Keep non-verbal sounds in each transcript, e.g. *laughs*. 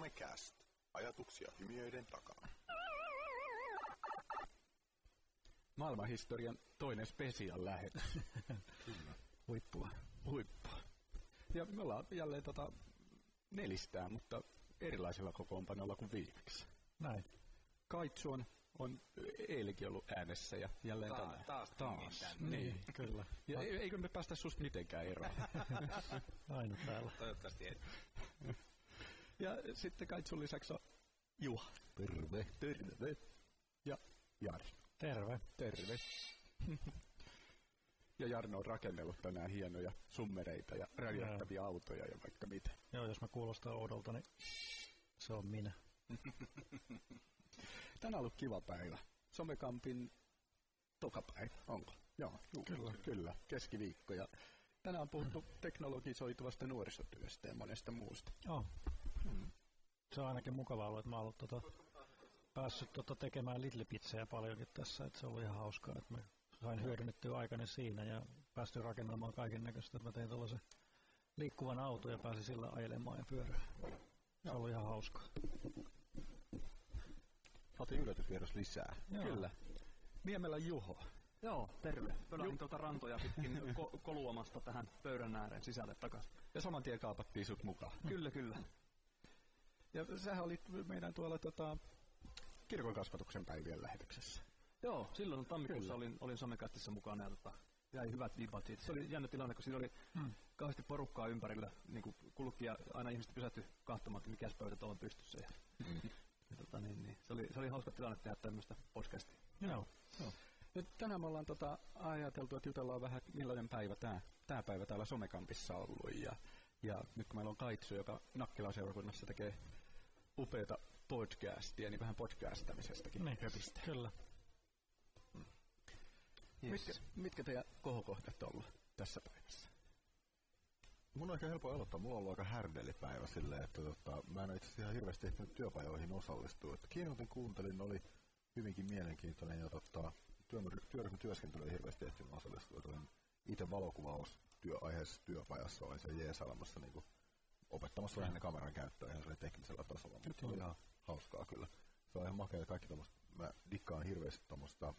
Somecast. Ajatuksia hymiöiden takana. Maailmanhistorian toinen special lähetys. Huippua. Huippua. Ja me ollaan jälleen tota nelistää, mutta erilaisella kokoonpanolla kuin viimeksi. Näin. Kaitsu on, on eilenkin ollut äänessä ja jälleen Ta- tänään. taas taas. tänne. Niin. Kyllä. Ja eikö me päästä susta mitenkään eroon? *laughs* Aina täällä. Toivottavasti et. Ja sitten Kaitsun lisäksi on Juha. Terve. Terve. Ja Jari. Terve. Terve. *laughs* ja Jarno on rakennellut tänään hienoja summereita ja räjähtäviä autoja ja vaikka mitä. Joo, jos mä kuulostan oudolta, niin se on minä. *laughs* Tänään on ollut kiva päivä. Somekampin tokapäivä, onko? Joo, juu, kyllä. kyllä, keskiviikko. Ja tänään on puhuttu teknologisoituvasta nuorisotyöstä ja monesta muusta. Joo. Se on ainakin mukava ollut, että mä oon ollut tota, päässyt tota, tekemään Little Pizzaa paljonkin tässä, että se on ollut ihan hauskaa, että mä sain hyödynnettyä aikani siinä ja päästy rakentamaan kaiken näköistä. Mä tein tällaisen liikkuvan auton ja pääsin sillä ajelemaan ja pyörään. Se on ollut ihan hauskaa. Saatiin yllätysvieras lisää. Joo. Kyllä. Niemelä Juho. Joo, terve. Pölähdin tuota rantoja pitkin ko- koluamasta tähän pöydän ääreen sisälle takaisin. Ja saman tien kaapattiin sut mukaan. Kyllä, kyllä. Ja sähän olit meidän tuolla tota, kirkon kasvatuksen päivien lähetyksessä. Joo, silloin tammikuussa Kyllä. olin, olin somekastissa mukana ja tota, jäi hyvät vibat siitä. Se oli jännä tilanne, kun siinä oli Hmm. kauheasti porukkaa ympärillä, niin kuin kulki ja aina ihmiset pysähtyi katsomaan, että mikä pöytä tuolla on pystyssä. Ja, ja tota, niin, niin. Se, oli, se oli hauska tilanne tehdä tämmöistä podcastia. Joo. Nyt tänään me ollaan tota, ajateltu, että jutellaan vähän, millainen päivä tämä tää päivä täällä Somekampissa ollut. Ja, ja nyt kun meillä on Kaitsu, joka Nakkilan seurakunnassa tekee upeata podcastia, niin vähän podcastamisestakin Niin, höpistä. kyllä. Mitkä, mitkä teidän kohokohdat on ollut tässä päivässä? Mun on aika helppo aloittaa. Mulla on ollut aika härdelipäivä silleen, että tota, mä en ole itse asiassa ihan hirveästi ehtinyt työpajoihin osallistua. Että kiinnotin kuuntelin, oli hyvinkin mielenkiintoinen ja tota, työryhmän työskentely ei hirveästi ehtinyt osallistua. Itse valokuvaustyöaiheessa työpajassa, olin siellä Jeesalamassa niin opettamassa lähinnä kameran käyttöä ihan teknisellä tasolla, mutta se oli ihan hauskaa kyllä. Se on ihan makea kaikki tommoista, mä dikkaan hirveästi tommoista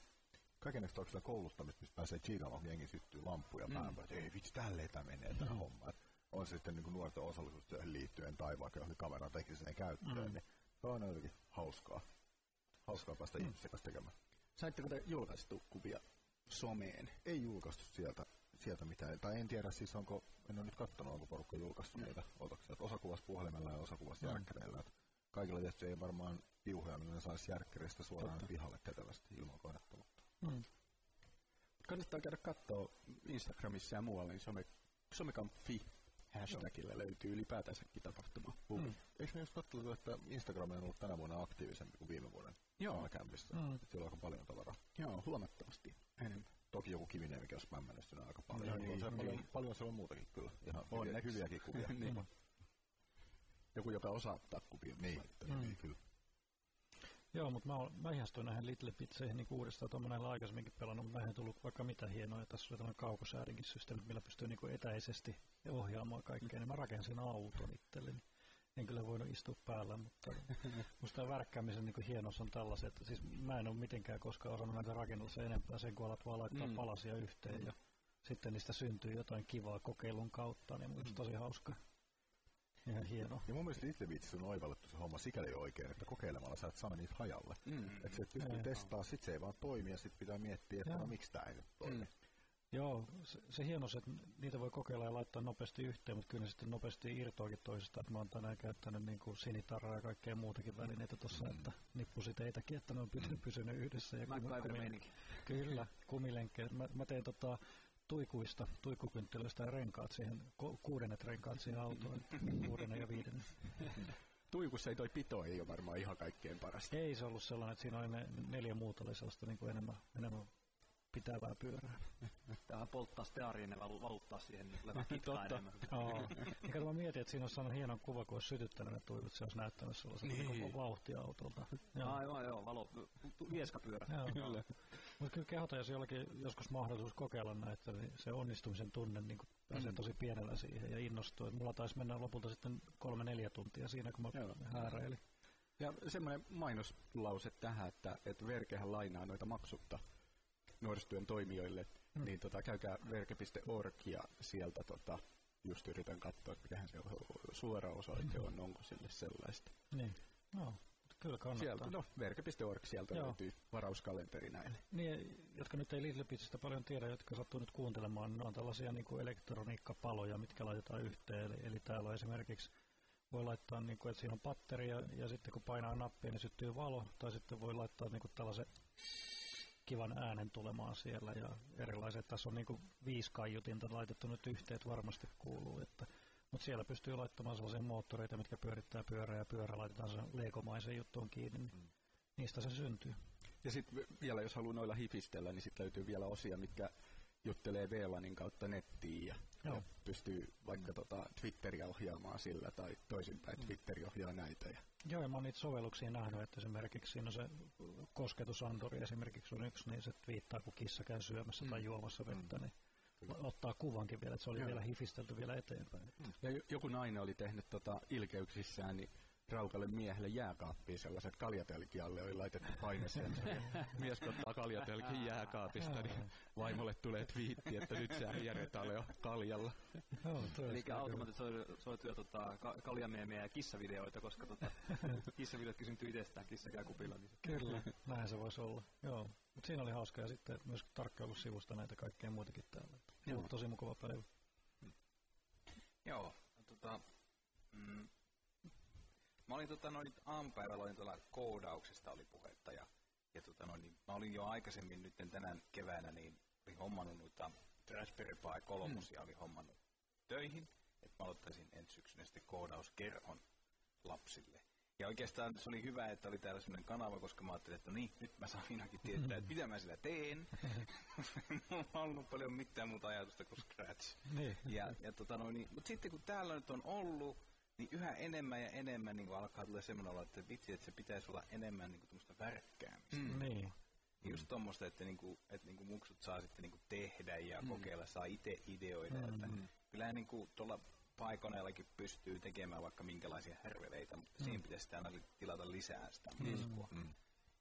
kaikenlaista kouluttamista, mistä pääsee chiilamaan, kun jengi syttyy lampuja mm. päänpä, että ei vitsi, tälleen tämä menee tämä homma. Et on se sitten niin nuorten osallisuustyöhön liittyen tai vaikka johonkin kameran tekniseen käyttöön, mm. niin se on aina jotenkin hauskaa. Hauskaa päästä mm. ihmisten kanssa tekemään. Saitteko te julkaistu kuvia someen? Ei julkaistu sieltä, sieltä mitään, tai en tiedä siis onko, en ole nyt katsonut, onko porukka julkaistu mm. niitä otoksia. Osa kuvasi puhelimella ja osa kuvasi mm. järkkäreillä. Et kaikilla tietysti ei varmaan ne saisi järkkäreistä suoraan Totta. pihalle kätevästi ilman konetta, mutta Mm. Kannattaa käydä katsoa Instagramissa ja muualla, niin some, somekampi hashtagillä löytyy ylipäätänsäkin tapahtuma. Mm. Eikö me just katsottu, että Instagram on ollut tänä vuonna aktiivisempi kuin viime vuoden Joo. kämpissä? Mm. Siellä on aika paljon tavaraa. Joo, huomattavasti enemmän. Toki joku Kiviniemikin on spämmännyt sinne aika paljon. No on niin, siellä paljon, niin. paljon siellä on muutakin kyllä. Ihan hyviä, Onneksi. hyviäkin kuvia. *laughs* niin. Joku, joka osaa ottaa kuvia. niin, Mm. niin, kyllä. Joo, mutta mä, mä ihastuin näihin Little Pizzeihin niin uudestaan, olen aikaisemminkin pelannut, mutta näihin tullut vaikka mitä hienoa. Tässä oli tämmöinen kaukosäädinkin systeemi, millä pystyy niin etäisesti ohjaamaan kaikkea. Niin mä rakensin auton itselleni. En kyllä voinut istua päällä, mutta musta tämä värkkäämisen niin hienous on tällaisen, että siis mä en ole mitenkään koskaan osannut näitä rakennella sen enempää sen, kun alat vaan laittaa Mm. mm. palasia yhteen ja sitten niistä syntyy jotain kivaa kokeilun kautta, niin musta tosi hauska. Ihan hienoa. Ja mun mielestä Little Beatsissä on oivallettu se homma sikäli oikein, että kokeilemalla sä et saa niitä hajalle. Mm. Että se pystyy testaa, sit se ei vaan toimi ja sit pitää miettiä, että no miksi tää ei nyt toimi. Mm. Joo, se, se hieno se, että niitä voi kokeilla ja laittaa nopeasti yhteen, mutta kyllä ne sitten nopeasti irtoakin toisistaan. Että mä oon tänään käyttänyt niin kuin sinitarraa ja kaikkea muutakin välineitä tuossa, Mm. että nippusiteitäkin, että ne on py- pysynyt yhdessä. Ja kumi- MacGyver kumi- meininki. Kyllä, kumilenkkejä. Mä, mä tein tota, tuikuista, tuikkukynttilöistä ja renkaat siihen, ku- kuudennet renkaat siihen autoon, *laughs* kuudennen ja viidennen. Tuikussa ei toi pito ei ole varmaan ihan kaikkein parasta. Ei se ollut sellainen, että siinä oli ne neljä muuta oli sellaista niin kuin enemmän, enemmän pitävää pyörää. Tää polttaa steariin ja val- valuttaa siihen niin kitkaa Totta. enemmän. Joo. *laughs* Eikä mä mietin, että siinä olisi saanut hienon kuva, kun olisi sytyttänyt ne tuivut, se olisi näyttänyt sellaisen niin. niin vauhtiautolta. Joo. Aivan joo, valo, vieskapyörä. Joo. Kyllä. Mutta kyllä kehotan, jos jollakin joskus mahdollisuus kokeilla näitä, niin se onnistumisen tunne niin pääsee Mm. tosi pienellä siihen ja innostuu. Et mulla taisi mennä lopulta sitten kolme-neljä tuntia siinä, kun mä Joo. hääräilin. Ja semmoinen mainoslause tähän, että, että Verkehän lainaa noita maksutta nuorisotyön toimijoille, Mm. niin tota, käykää verke.org ja sieltä tota, just yritän katsoa, että mikähän se suora osoite on, onko sille sellaista. Niin. No, kyllä kannattaa. Sieltä, no, verke.org, sieltä Joo. löytyy varauskalenteri näille. Niin, jotka nyt ei Little paljon tiedä, jotka sattuu nyt kuuntelemaan, ne on tällaisia niin kuin elektroniikkapaloja, mitkä laitetaan yhteen. Eli, eli täällä on esimerkiksi voi laittaa, niin kuin, että siinä on patteri ja, ja sitten kun painaa nappia, niin syttyy valo. Tai sitten voi laittaa niin kuin tällaisen kivan äänen tulemaan siellä ja erilaiset. Tässä on niin kuin viisi kaiutinta laitettu nyt yhteen, että varmasti kuuluu. Että, mutta siellä pystyy laittamaan sellaisia moottoreita, mitkä pyörittää pyörää ja pyörä laitetaan sen leikomaisen juttuun kiinni. Niin Mm. Niistä se syntyy. Ja sitten vielä, jos haluaa noilla hifistellä, niin sitten löytyy vielä osia, mitkä juttelee VLANin kautta nettiin ja, Joo. ja pystyy vaikka tota Twitteriä ohjaamaan sillä tai toisinpäin Mm. Twitteri ohjaa näitä. Ja, Joo, ja mä oon niitä sovelluksia nähnyt, että esimerkiksi siinä on se kosketusandori esimerkiksi on yksi, niin se viittaa, kun kissa käy syömässä tai Mm. juomassa vettä, Mm. niin ottaa kuvankin vielä, että se oli Joo. vielä hifistelty vielä eteenpäin. ja jo- joku nainen oli tehnyt tota ilkeyksissään niin raukalle miehelle jääkaappiin sellaiset kaljatelkialle oli laitettu painesensori. *laughs* Mies ottaa kaljatelkin jääkaapista, niin vaimolle tulee twiitti, että nyt sä järjetään jo kaljalla. Toi Eli automatisoituja tota, ka- kaljameemiä ja kissavideoita, koska tota, *laughs* kissavideotkin syntyy itsestään, kissa käy kupilla. Niin Kyllä, näin se voisi olla. Joo, mutta siinä oli hauska ja sitten myös tarkkailusivusta näitä kaikkea muitakin täällä. Joo. Joo. Tosi mukava päivä. Joo, tota, mm, mä olin tota noin aamupäivällä olin tuolla koodauksesta oli puhetta ja, ja tota noin, niin mä olin jo aikaisemmin nyt tänään keväänä niin olin hommannut noita Raspberry Pi kolmosia mm. olin hommannut töihin, että mä aloittaisin ensi syksynä sitten koodauskerhon lapsille. Ja oikeastaan se oli hyvä, että oli täällä sellainen kanava, koska mä ajattelin, että no niin, nyt mä saan ainakin tietää, että mitä mä sillä teen. *laughs* Mulla on ollut paljon mitään muuta ajatusta kuin Scratch. Niin. Ja, ja tota noin, niin, mutta sitten kun täällä nyt on ollut, niin yhä enemmän ja enemmän niin alkaa tulla semmoinen olo, että vitsi, että se pitäisi olla enemmän niin tämmöistä värkkäämistä. Mm. Niin. Niin just tommoista, että, niinku, että niinku muksut saa sitten niinku tehdä ja mm. kokeilla, saa itse ideoida. Mm. Että kyllähän niinku tuolla paikoneellakin pystyy tekemään vaikka minkälaisia härveleitä, mutta mm. siinä pitäisi aina tilata lisää sitä matskua. Mm.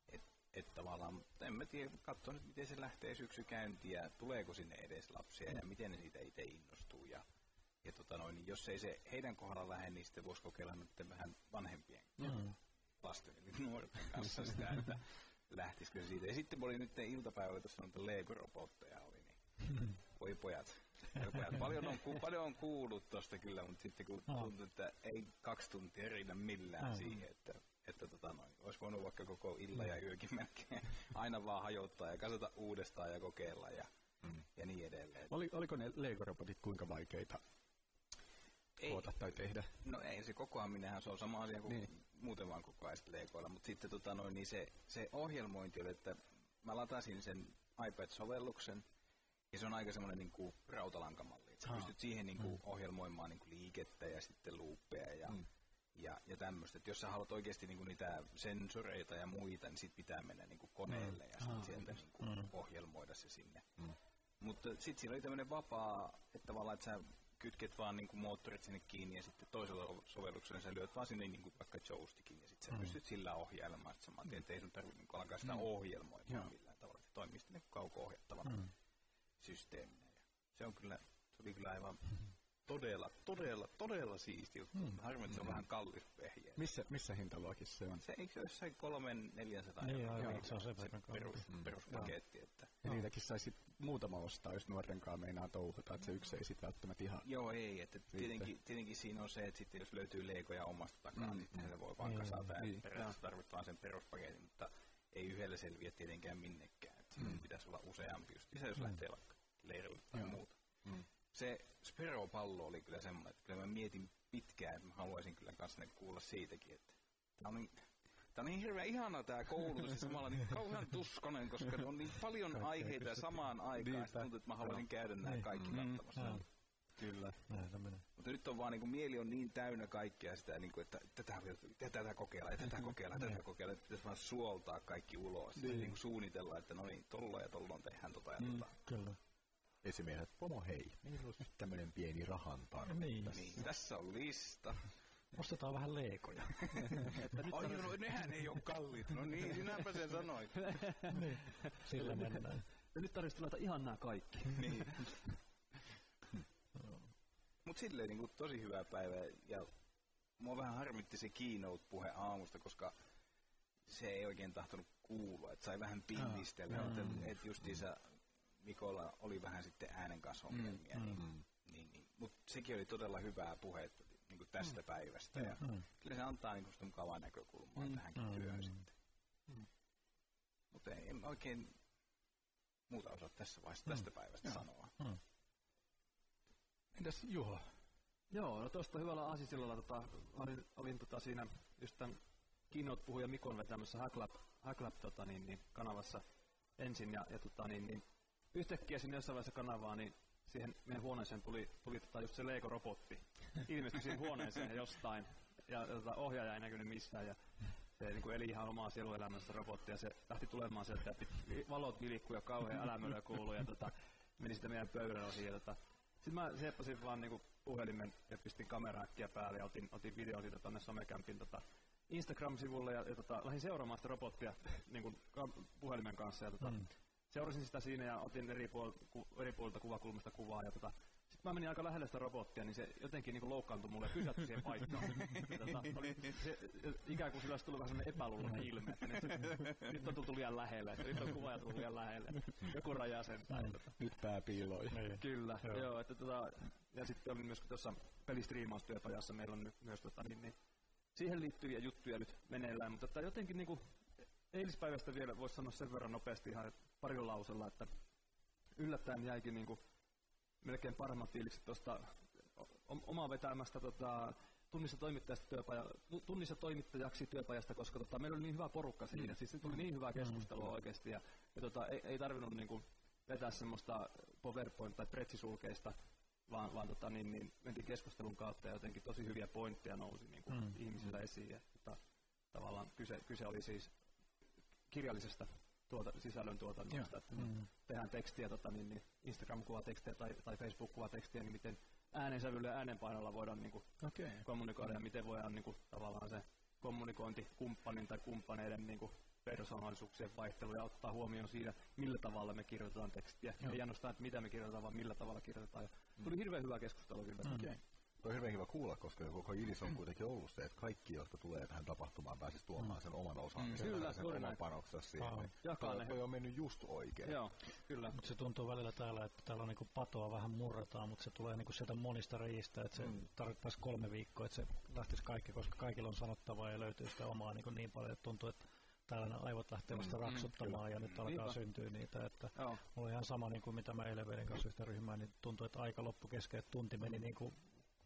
Et, et tavallaan, mutta en mä tiedä, katso nyt miten se lähtee syksy käyntiin ja tuleeko sinne edes lapsia ja miten ne siitä itse innostuu. Ja, ja tota noin, niin jos ei se heidän kohdalla lähde, niin sitten voisi kokeilla nyt vähän vanhempien Mm. lasten eli nuorten kanssa sitä, että lähtisikö siitä. Ja sitten oli nyt iltapäivällä tuossa noita Lego-robotteja oli, niin voi pojat. Voi pojat. Paljon, on, ku, paljon on kuullut tosta kyllä, mutta sitten kun tuntuu, että ei kaksi tuntia riitä millään Aa. siihen, että, että tota noin, olisi voinut vaikka koko illan ja yökin melkein aina vaan hajottaa ja kasata uudestaan ja kokeilla ja, Mm. ja niin edelleen. Oli, oliko ne Lego-robotit kuinka vaikeita Ei, koota tai tehdä? No ei se kokoaminenhan, se on sama asia kuin Niin. muuten vaan koko ajan sitten leikoilla, mutta sitten tota noin, niin se, se ohjelmointi oli, että mä latasin sen iPad-sovelluksen ja se on aika semmoinen niin kuin rautalankamalli, että sä pystyt siihen niin kuin ohjelmoimaan niin kuin liikettä ja sitten luuppeja ja, Mm. ja, ja tämmöistä. Että jos sä haluat oikeasti niin kuin niitä sensoreita ja muita, niin sit pitää mennä niin kuin koneelle ja sitten sieltä niin kuin Mm. ohjelmoida se sinne. Mm. Mutta sitten siinä oli tämmöinen vapaa, että tavallaan, että sä kytket vaan niinku moottorit sinne kiinni ja sitten toisella sovelluksella sä lyöt vaan sinne niinku vaikka joystickin ja sitten sä Mm. pystyt sillä ohjailemaan sit saman tien, että ei sun tarvitse niinku alkaa sitä Mm. ohjelmoimaan Joo. millään tavalla. Se toimii sitten niinku kauko-ohjattavana Mm. systeeminä. Ja se on kyllä, se oli kyllä aivan todella, todella, todella siisti juttu. Mm. Harmi, että se on vähän kallis vehje. Missä, missä hintaluokissa se on? Se eikö se ole jossain kolmen, neljänsataa Niin, euroa? aivan, Joo. se on sen verran perus, kallis. Mm. peruspaketti. Että. Ja niitäkin saisi muutama ostaa, jos nuorenkaan meinaa touhuta, että se yksi ei sitten välttämättä ihan... Joo, ei. Että tietenkin, tietenkin siinä on se, että sitten jos löytyy leikoja omasta takaa, Mm, mm, niin sitten mm. se voi vaan Niin, kasata. Ja niin. periaatteessa tarvitset vaan sen peruspaketin, mutta ei yhdellä selviä tietenkään minnekään. Että siinä Mm. pitäisi olla useampi just. Isä, jos Mm. lähtee vaikka leirille tai Joo. muuta. Mm. Se Spero-pallo oli kyllä semmoinen, että kyllä mä mietin pitkään, että mä haluaisin kyllä kanssa kuulla siitäkin. Että tää on, niin- Tää on niin hirveän ihana tää koulutus ja samalla niin kauhean tuskonen, koska on niin paljon aiheita samaan aikaan. Sitten tuntuu, että mä haluaisin käydä nämä Niin. kaikki Mm, kattamassa. joo. Kyllä. Näin se menee. Mutta nyt on vaan niin kuin, mieli on niin täynnä kaikkea sitä, niin kuin, että tätä, tätä, tätä kokeilla, ja tätä kokeilla, tätä kokeilla. Että pitäisi vaan suoltaa kaikki ulos. Niin. niin kuin suunnitella, että no niin, tolla ja tolla tehdään tota ja tota. Kyllä. Esimiehet, pomo hei, meillä olisi nyt tämmönen pieni rahan tarve. Niin. Niin, tässä on lista. Ostetaan vähän leikoja. *laughs* Ai no, nehän ei ole kalliit. No niin, sinäpä sen sanoit. *laughs* Sillä mennään. Ja nyt tarvitsisi tilata ihan nämä kaikki. niin. *laughs* Mut silleen niin kuin, tosi hyvä päivä ja mua vähän harmitti se keynote-puhe aamusta, koska se ei oikein tahtonut kuulua, että sai vähän pinnistellä, Ah, että mm. et justiinsa Mikolla oli vähän sitten äänen kanssa ongelmia, Mm, niin, Mm. niin, niin. mutta sekin oli todella hyvää puhetta niin kuin tästä päivästä ja Mm. kyllä se antaa niin sitä mukavaa näkökulmaa Mm. tähänkin Mm. työhön sitten. Mutta en oikein muuta osaa tässä vaiheessa tästä päivästä sanoa. Entäs Juho? Joo, no tuosta hyvällä aasisillalla tota, olin, olin tota siinä just tämän keynote-puhuja Mikon vetämässä Hacklab, Hacklab tota, niin, niin, kanavassa ensin ja, ja tota, niin, niin, yhtäkkiä sinne jossain vaiheessa kanavaa, niin siihen meidän huoneeseen tuli, tuli tota, just se Lego-robotti. Ilmestyi siihen huoneeseen jostain ja, tota, ohjaaja ei näkynyt missään ja se niin kuin eli ihan omaa sieluelämänsä robotti ja se lähti tulemaan sieltä pit- valot vilikkui ja kauhean älämölö kuului ja tota, meni sitten meidän pöydän osin ja tota, sitten mä sieppasin vaan niinku puhelimen ja pistin kameraa päälle ja otin, otin video siitä tonne somekämpin tota Instagram-sivulle ja, ja tota, lähdin seuraamaan sitä robottia *laughs* niinku, ka- puhelimen kanssa ja tota, Mm. Seurasin sitä siinä ja otin eri, puol- ku, eri puolilta kuvakulmasta kuvaa ja tota, sitten mä menin aika lähelle sitä robottia, niin se jotenkin niinku loukkaantui mulle ja pysähtyi siihen paikkaan. *laughs* ja tota, oli, se, ikään kuin sillä olisi tullut vähän sellainen epäluuloinen ilme, että nyt, nyt on tultu liian lähelle, että nyt on kuvaaja tullut liian lähelle. Joku rajaa sen tai tota. Nyt pää piiloi. Niin. Kyllä, Joo. joo. että tota, ja sitten oli myös tuossa pelistriimaustyöpajassa meillä on nyt myös tota, niin, niin, siihen liittyviä juttuja nyt meneillään, mutta tota, jotenkin niinku, eilispäivästä vielä voisi sanoa sen verran nopeasti ihan parilla lausella, että yllättäen jäikin niinku, melkein parhaimmat fiilikset tuosta omaa vetämästä tota, tunnissa, toimittajasta työpaja, tu- tunnissa toimittajaksi työpajasta, koska tota, meillä oli niin hyvä porukka siinä. Siis se tuli niin hyvää keskustelua oikeasti ja, ja tota, ei, ei tarvinnut niinku, vetää semmoista PowerPoint- tai pretsisulkeista, vaan, vaan tota, niin, niin, mentiin keskustelun kautta ja jotenkin tosi hyviä pointteja nousi niin kuin Mm. ihmisillä esiin. Ja, tota, tavallaan kyse, kyse oli siis kirjallisesta tuota, sisällön tuotannosta, että Mm. tehdään tekstiä, tota, niin, niin Instagram-kuvatekstiä tai, tai Facebook-kuvatekstiä, niin miten äänensävyllä ja äänenpainolla voidaan niin kuin. Okay. kommunikoida ja miten voidaan niin kuin, tavallaan se kommunikointi kumppanin tai kumppaneiden niin kuin, persoonallisuuksien vaihtelu ja ottaa huomioon siinä, millä tavalla me kirjoitetaan tekstiä. Joo. Ei ainoastaan, että mitä me kirjoitetaan, vaan millä tavalla kirjoitetaan. Ja tuli hirveän hyvä keskustelu kyllä. Mm. Okei. On hirveän hyvä kuulla, koska koko idis on kuitenkin ollut se, että kaikki, jotka tulee tähän tapahtumaan, pääsisi tuomaan sen oman osaamisen, Kyllä, tai sen oman näin. panoksensa siihen. Aa. Jakaa toi, ne. toi on mennyt just oikein. Joo, kyllä. Mutta se tuntuu välillä täällä, että täällä on niinku patoa vähän murretaan, mutta se tulee niinku sieltä monista reiistä, että se mm. tarvittaisi kolme viikkoa, että se lähtisi kaikki, koska kaikilla on sanottavaa ja löytyy sitä omaa niinku niin paljon, että tuntuu, että täällä ne aivot lähtee vasta Mm, raksuttamaan ja nyt alkaa Niinpä. syntyä niitä, että Joo. mulla on ihan sama niin kuin mitä mä eilen vedin kanssa yhtä ryhmää, niin tuntuu, että aika loppu kesken, että tunti meni niin kuin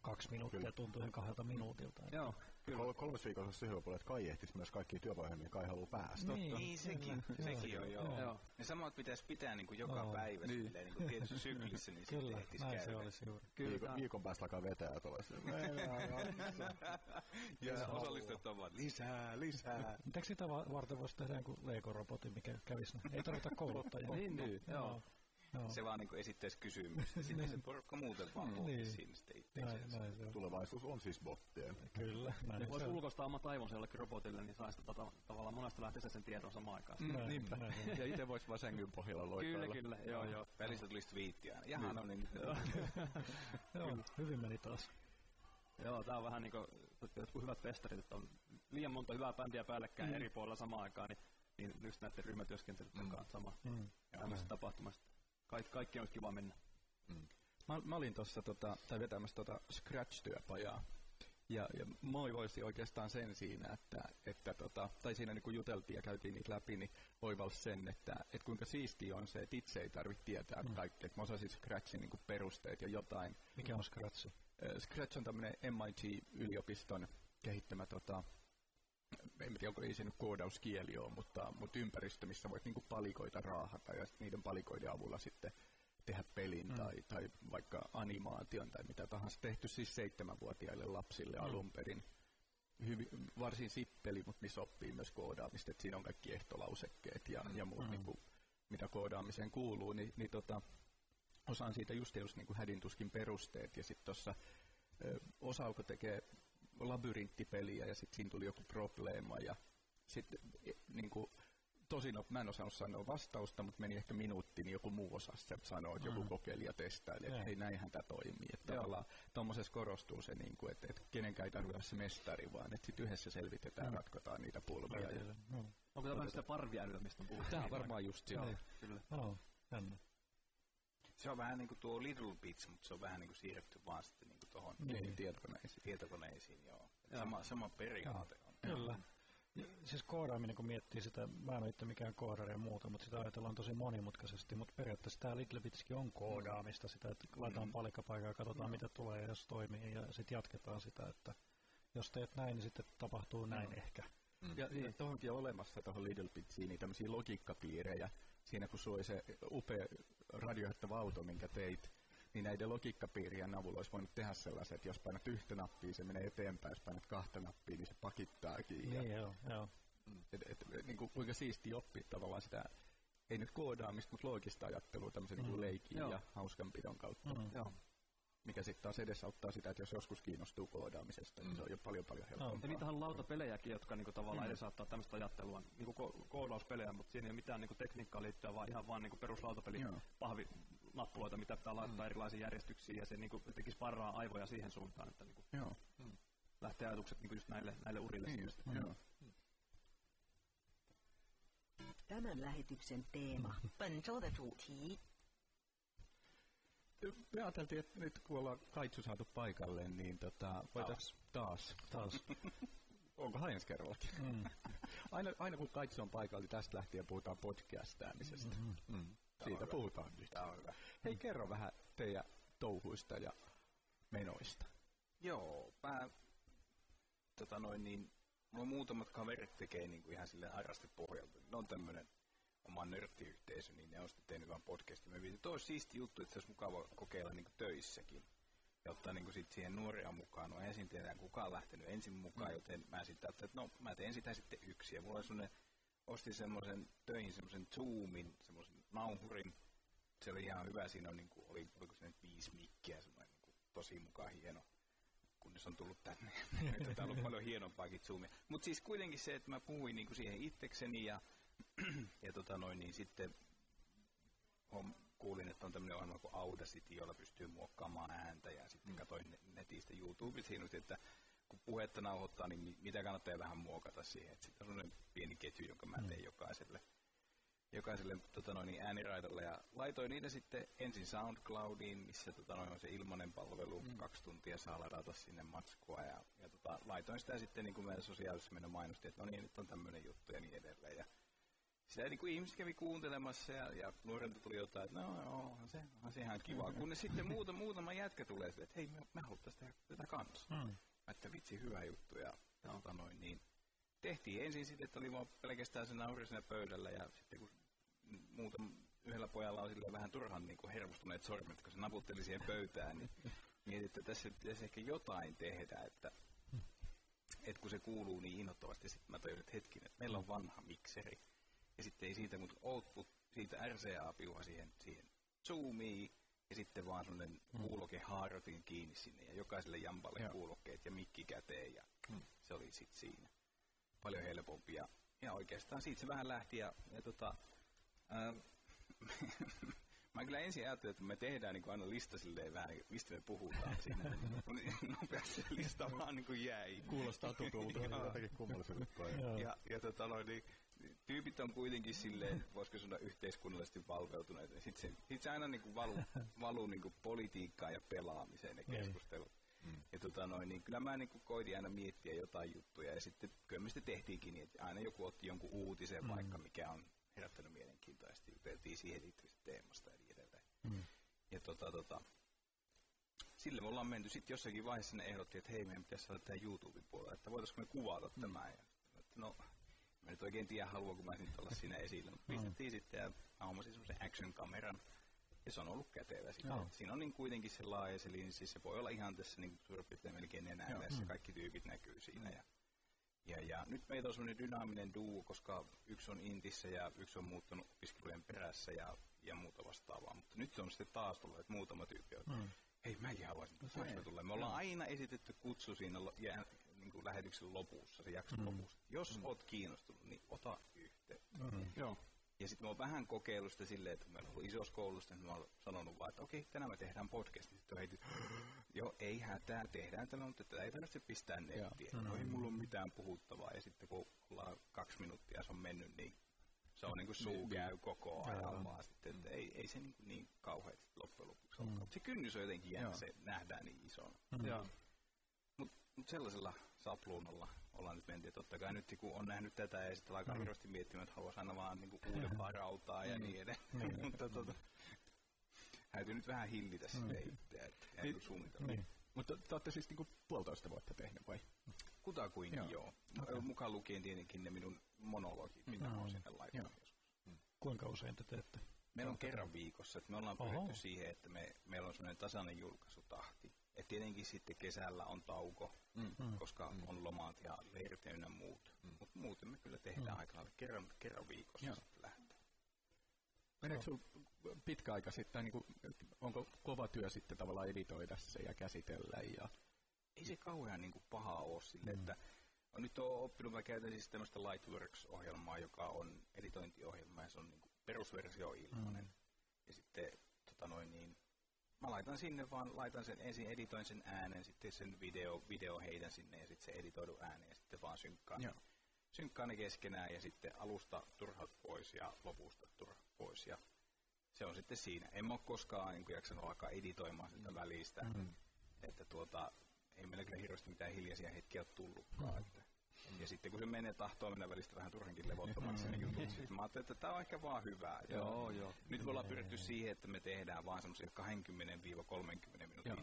kaksi minuuttia, Kyllä. tuntui ihan kahdelta minuutilta. että- Joo, kyllä. Kol- kolmes viikossa se hyvä puoli, että Kai ehtisi myös kaikkiin työpajoihin, mihin Kai haluaa päästä. Niin, Niin sekin, sekin on joo. Joo. Ne samat pitäisi pitää niin kuin joka Joo. päivä Niin. silleen, niin kuin tietyssä syklissä, niin sitten Kyllä, ehtis näin käydä. se olisi juuri. Kyllä, Viikon, viikon päästä alkaa vetää ja tulee se. Ja osallistujat ovat lisää, lisää. Eikö sitä va- varten voisi tehdä joku Lego-robotin, mikä kävisi? Ei tarvita kouluttajia. Niin, niin, joo. Joo. Se vaan niin esittäisi kysymyksiä. Sitten se porukka muuten vaan Niin. pohtisi siinä sitten itseensä. Näin, näin se on. Tulevaisuus on siis bottien. Kyllä, näin Ne se voisi on. ulkoistaa omat aivonsa jollekin robotille, niin saisi tota, tavallaan monesta lähteä sen tiedon samaan aikaan. Mm, Näin, niinpä. näin. Ja itse voisi vaan sängyn pohjalla loikkailla. Kyllä, kyllä, joo, joo. Välistä tulisi twiittiä aina. Jaha, no niin. *laughs* Joo, hyvin meni taas. Joo, tää on vähän niinku jotkut hyvät festarit, että on liian monta hyvää bändiä päällekkäin eri puolilla samaan aikaan, niin, niin just näiden ryhmätyöskentelyiden kanssa sama Mm. tämmöisessä tapahtumassa. Kaik, kaikki olisi kiva mennä. Mä, mä olin tuossa tota, tai vetämässä tota Scratch-työpajaa. Ja, ja moivoisi oikeastaan sen siinä, että, että tota, tai siinä niin kun juteltiin ja käytiin niitä läpi, niin oivalsi sen, että, että kuinka siistiä on se, että itse ei tarvitse tietää mm. kaikkea. Että mä osasin Scratchin niin perusteet ja jotain. Mikä on Scratch? Scratch on tämmöinen MIT-yliopiston kehittämä tota, en tiedä, onko ei se nyt koodauskieli ole, mutta, mutta ympäristö, missä voit niinku palikoita raahata ja niiden palikoiden avulla sitten tehdä pelin mm. tai, tai vaikka animaation tai mitä tahansa. Tehty siis seitsemänvuotiaille lapsille mm. alun perin. Hyvin, varsin sippeli, mutta missä oppii myös koodaamista, että siinä on kaikki ehtolausekkeet ja, ja muut, mm. niin kuin, mitä koodaamiseen kuuluu, niin, niin tota, osaan siitä just, just niin kuin hädintuskin perusteet ja sitten tuossa osa alkoi tekee labyrinttipeliä ja sitten siinä tuli joku probleema ja sitten e, niin kuin, tosin mä en osannut sanoa vastausta, mutta meni ehkä minuutti, niin joku muu osasi sanoa, että mm. joku kokeili ja testaili, että hei näinhän tämä toimii. Että tavallaan tuommoisessa korostuu se, niin kuin, että, että kenenkään ei tarvitse se mestari, vaan että sitten yhdessä selvitetään, mm. ratkotaan niitä pulmia. Ja, no. Onko tämä sitä parviälyä, mistä on puhuttu? Tämä on varmaan just sitä. Kyllä. Oh, se on vähän niin kuin tuo Little Bits, mutta se on vähän niin kuin siirretty vaan sitten niin tuohon niin. tietokoneisiin. tietokoneisiin joo. Sama, sama periaate on. Kyllä. Ja, siis koodaaminen, kun miettii sitä, mä en ole itse mikään koodari ja muuta, mutta sitä ajatellaan tosi monimutkaisesti, mutta periaatteessa tämä Little Bitskin on koodaamista, sitä, että laitetaan mm. palikkapaikaa ja katsotaan, mm. mitä tulee ja jos toimii, ja sitten jatketaan sitä, että jos teet näin, niin sitten tapahtuu näin mm. ehkä. Mm. Ja, ja tuohonkin on olemassa tuohon Little Bitsiin niin tämmöisiä logiikkapiirejä, siinä kun sulla oli se upea radioittava auto, minkä teit, niin näiden logiikkapiirien avulla olisi voinut tehdä sellaiset, että jos painat yhtä nappia, se menee eteenpäin, jos painat kahta nappia, niin se pakittaakin. Niin, ja, joo, joo. Et, et, niin kuin, kuinka siisti oppia tavallaan sitä, ei nyt koodaamista, mutta loogista ajattelua tämmöisen niin mm. niin leikin joo. ja hauskanpidon kautta. Mm. Joo mikä sitten taas edesauttaa sitä, että jos joskus kiinnostuu koodaamisesta, niin se on jo paljon paljon helpompaa. Ja niitähän on lautapelejäkin, jotka niinku tavallaan mm. edesauttaa tämmöistä ajattelua, niinku ko- koodauspelejä, mutta siinä ei ole mitään niinku tekniikkaa liittyä, vaan ihan vaan niinku peruslautapeli pahvi nappuloita, mitä pitää laittaa mm. erilaisiin järjestyksiin, ja se niinku tekisi parraa aivoja siihen suuntaan, että niinku Joo. Mm. lähtee ajatukset niinku just näille, näille urille. Niin just, mm. joo. Tämän lähetyksen teema. 本周的主题 me ajateltiin, että nyt kun ollaan kaitsu saatu paikalle, niin tota, voitaisiin taas. taas. Onko ensi kerrallakin? Mm. *laughs* aina, aina kun kaitsu on paikalla, niin tästä lähtien puhutaan podcastäämisestä. Mm-hmm. Mm. Siitä puhutaan nyt. Hei, kerro vähän teidän touhuista ja menoista. Joo, mä tota noin niin, mulla muutamat kaverit tekee niin kuin ihan sille harrastepohjalta. Ne on tämmönen oma nörttiyhteisö, niin ne on sitten tehnyt vaan podcastin. Mä viitin, olisi siisti juttu, että se olisi mukava kokeilla niin kuin töissäkin. Ja ottaa niin kuin sit siihen nuoria mukaan. No ensin tiedetään, kuka on lähtenyt ensin mukaan, mm. joten mä sitten että no mä teen sitä sitten yksi. Ja mulla oli semmoinen, ostin semmoisen töihin semmoisen Zoomin, semmoisen nauhurin. Se oli ihan hyvä, siinä on, niin kuin, oli, oliko se nyt viisi mikkiä, semmoinen niin kuin, tosi mukaan hieno kunnes on tullut tänne. *laughs* Nyt on ollut paljon hienompaakin Zoomia. Mutta siis kuitenkin se, että mä puhuin niin kuin siihen itsekseni ja *clears throat* ja tota noin, niin sitten on, kuulin, että on tämmöinen ohjelma kuin Audacity, jolla pystyy muokkaamaan ääntä ja sitten mm. katsoin netistä YouTubesta siinä, että kun puhetta nauhoittaa, niin mitä kannattaa vähän muokata siihen. Sitten on sellainen pieni ketju, jonka mä teen mm. jokaiselle, jokaiselle tota noin, niin ääniraitalle ja laitoin niitä sitten ensin SoundCloudiin, missä tota noin, on se ilmainen palvelu, mm. kaksi tuntia saa ladata sinne matskua ja, ja tota, laitoin sitä sitten niin kuin meidän sosiaalisessa mennä mainosti, että no niin, nyt on tämmöinen juttu ja niin edelleen. Ja sitä niin kuin ihmiset kävi kuuntelemassa ja, ja nuorelta tuli jotain, että no joo, onhan se, onhan se ihan kiva. Kun sitten muuta, muutama jätkä tulee sille, että hei, me, me haluttaisiin tehdä tätä kanssa. Mm. Että vitsi, hyvä juttu. Ja, ja tota noin, niin tehtiin ensin sitten, että oli vaan pelkästään se nauri siinä pöydällä ja sitten kun muuta, yhdellä pojalla on sille vähän turhan niin kuin hermostuneet sormet, kun se naputteli siihen pöytään, niin mietit, että tässä pitäisi ehkä jotain tehdä, että että kun se kuuluu niin innoittavasti, sitten mä tajusin, että hetkinen, että meillä on vanha mikseri, ja sitten ei siitä, mutta output siitä RCA-piuha siihen, siihen Zoomiin, ja sitten vaan sellainen mm. kuuloke haarotin kiinni sinne, ja jokaiselle jampalle Joo. kuulokkeet ja mikki käteen, ja mm. se oli sitten siinä. Paljon helpompi, ja, ja oikeastaan siitä se vähän lähti, ja, ja tota, *laughs* Mä kyllä ensin ajattelin, että me tehdään niin kuin aina lista silleen vähän, mistä me puhutaan *laughs* siinä. Nopeasti lista vaan niin kuin jäi. Kuulostaa tutulta. jotenkin kummalliselta. Ja, ja tota noin, niin tyypit on kuitenkin silleen, voisiko sanoa yhteiskunnallisesti valveutuneet. Sitten se, sit se aina niinku valuu, *laughs* valuu niinku politiikkaan ja pelaamiseen ne niin. keskustelut. Mm. Ja tota noin, niin kyllä mä niinku koitin aina miettiä jotain juttuja ja sitten kyllä me sitten tehtiinkin niin, että aina joku otti jonkun uutisen mm. vaikka, mikä on herättänyt mielenkiintoa ja sitten juteltiin siihen liittyvistä teemasta ja niin edelleen. Mm. Ja tota, tota, sille me ollaan menty. Sitten jossakin vaiheessa ne ehdotti, että hei, meidän pitäisi saada tämä YouTuben puolella, että voitaisiinko me kuvata mm. tämä. Ja no, mä nyt oikein tiedä haluanko mä nyt olla siinä esillä, mutta pistettiin sitten ja mä hommasin semmoisen action-kameran. Ja se on ollut kätevä. Joo. Et Siinä on niin kuitenkin se laaja se linssi, se voi olla ihan tässä niin suurin piirtein melkein nenään Joo. edessä, kaikki tyypit näkyy siinä. Ja, ja, ja nyt meitä on semmoinen dynaaminen duo, koska yksi on Intissä ja yksi on muuttanut opiskelujen perässä ja, ja muuta vastaavaa. Mutta nyt se on sitten taas tullut, että muutama tyyppi on, Mm. hei mäkin haluaisin, no, saanko mä tulla? Me ollaan aina esitetty kutsu siinä lo- jää, niin kuin lähetyksen lopussa, se jakson mm. lopussa. Jos mm. oot kiinnostunut, niin ota yhteyttä. Mm. Joo. Ja sitten mä oon vähän kokeillut sitä silleen, että kun meillä on ollut isossa koulussa, niin mä oon sanonut vaan, että okei, tänään me tehdään podcast. Sitten on heitit, joo, ei hätää, tehdään tällä, mutta tätä ei tarvitse pistää nettiin. Mm. No ei mulla ole mitään puhuttavaa. Ja sitten kun ollaan kaksi minuuttia se on mennyt, niin se on niinku suu käy koko ajan vaan sitten, että ei, ei se niinku niin kauhean sit loppujen lopuksi. Mutta se kynnys on jotenkin jäänyt, Joo. se nähdään niin isona. Joo. Mutta mut sellaisella sapluunalla ollaan nyt menty. Totta kai nyt kun on nähnyt tätä ja sitten alkaa hirveästi miettimään, että haluaisi aina vaan niinku uudempaa rautaa ja niin edelleen. *laughs* Mutta tota, täytyy nyt vähän hillitä sitä itseä, että ei Niin- ole suunnitelma. Niin. Mutta te olette siis niinku puolitoista vuotta tehnyt vai? Kutakuinkin Joo. joo. joo. Mukaan lukien tietenkin ne minun monologit, mitä mä oon sinne laittanut joskus. Kuinka usein te teette? Meillä on kerran viikossa, että me ollaan pyritty siihen, että me, meillä on sellainen tasainen julkaisutahti. Et tietenkin sitten kesällä on tauko, Mm. koska on lomat ja leirit ynnä muut. Mutta muuten me kyllä tehdään aika lailla kerran, kerran viikossa Joo. sitten lähtee. Meneekö sinulla pitkä aika sitten, niin kuin, onko kova työ sitten tavallaan editoida se ja käsitellä ja... Ei se kauhean niin kuin paha ole sille, että on nyt on oppinut, mä käytän siis tämmöistä Lightworks-ohjelmaa, joka on editointiohjelma ja se on niin kuin perusversio ilmanen. Ja sitten tota noin niin, mä laitan sinne vaan, laitan sen ensin, editoin sen äänen, sitten sen video, video heidän sinne ja sitten se editoidu ääni ja sitten vaan synkkaan. Joo. Synkkaan ne keskenään ja sitten alusta turhat pois ja lopusta turhat pois ja se on sitten siinä. En mä ole koskaan niin jaksanut alkaa editoimaan sitä välistä, mm. että tuota, ei meillä kyllä hirveästi mitään hiljaisia hetkiä ole tullutkaan. Mm. Että. Ja sitten kun se menee tahtoo mennä välistä vähän turhankin levottomaksi jutut, sitten. Mä ajattelin, että tämä on ehkä vaan hyvää. Että Joo, joo. Nyt me ollaan pyritty siihen, että me tehdään vaan semmoisia 20-30 minuutin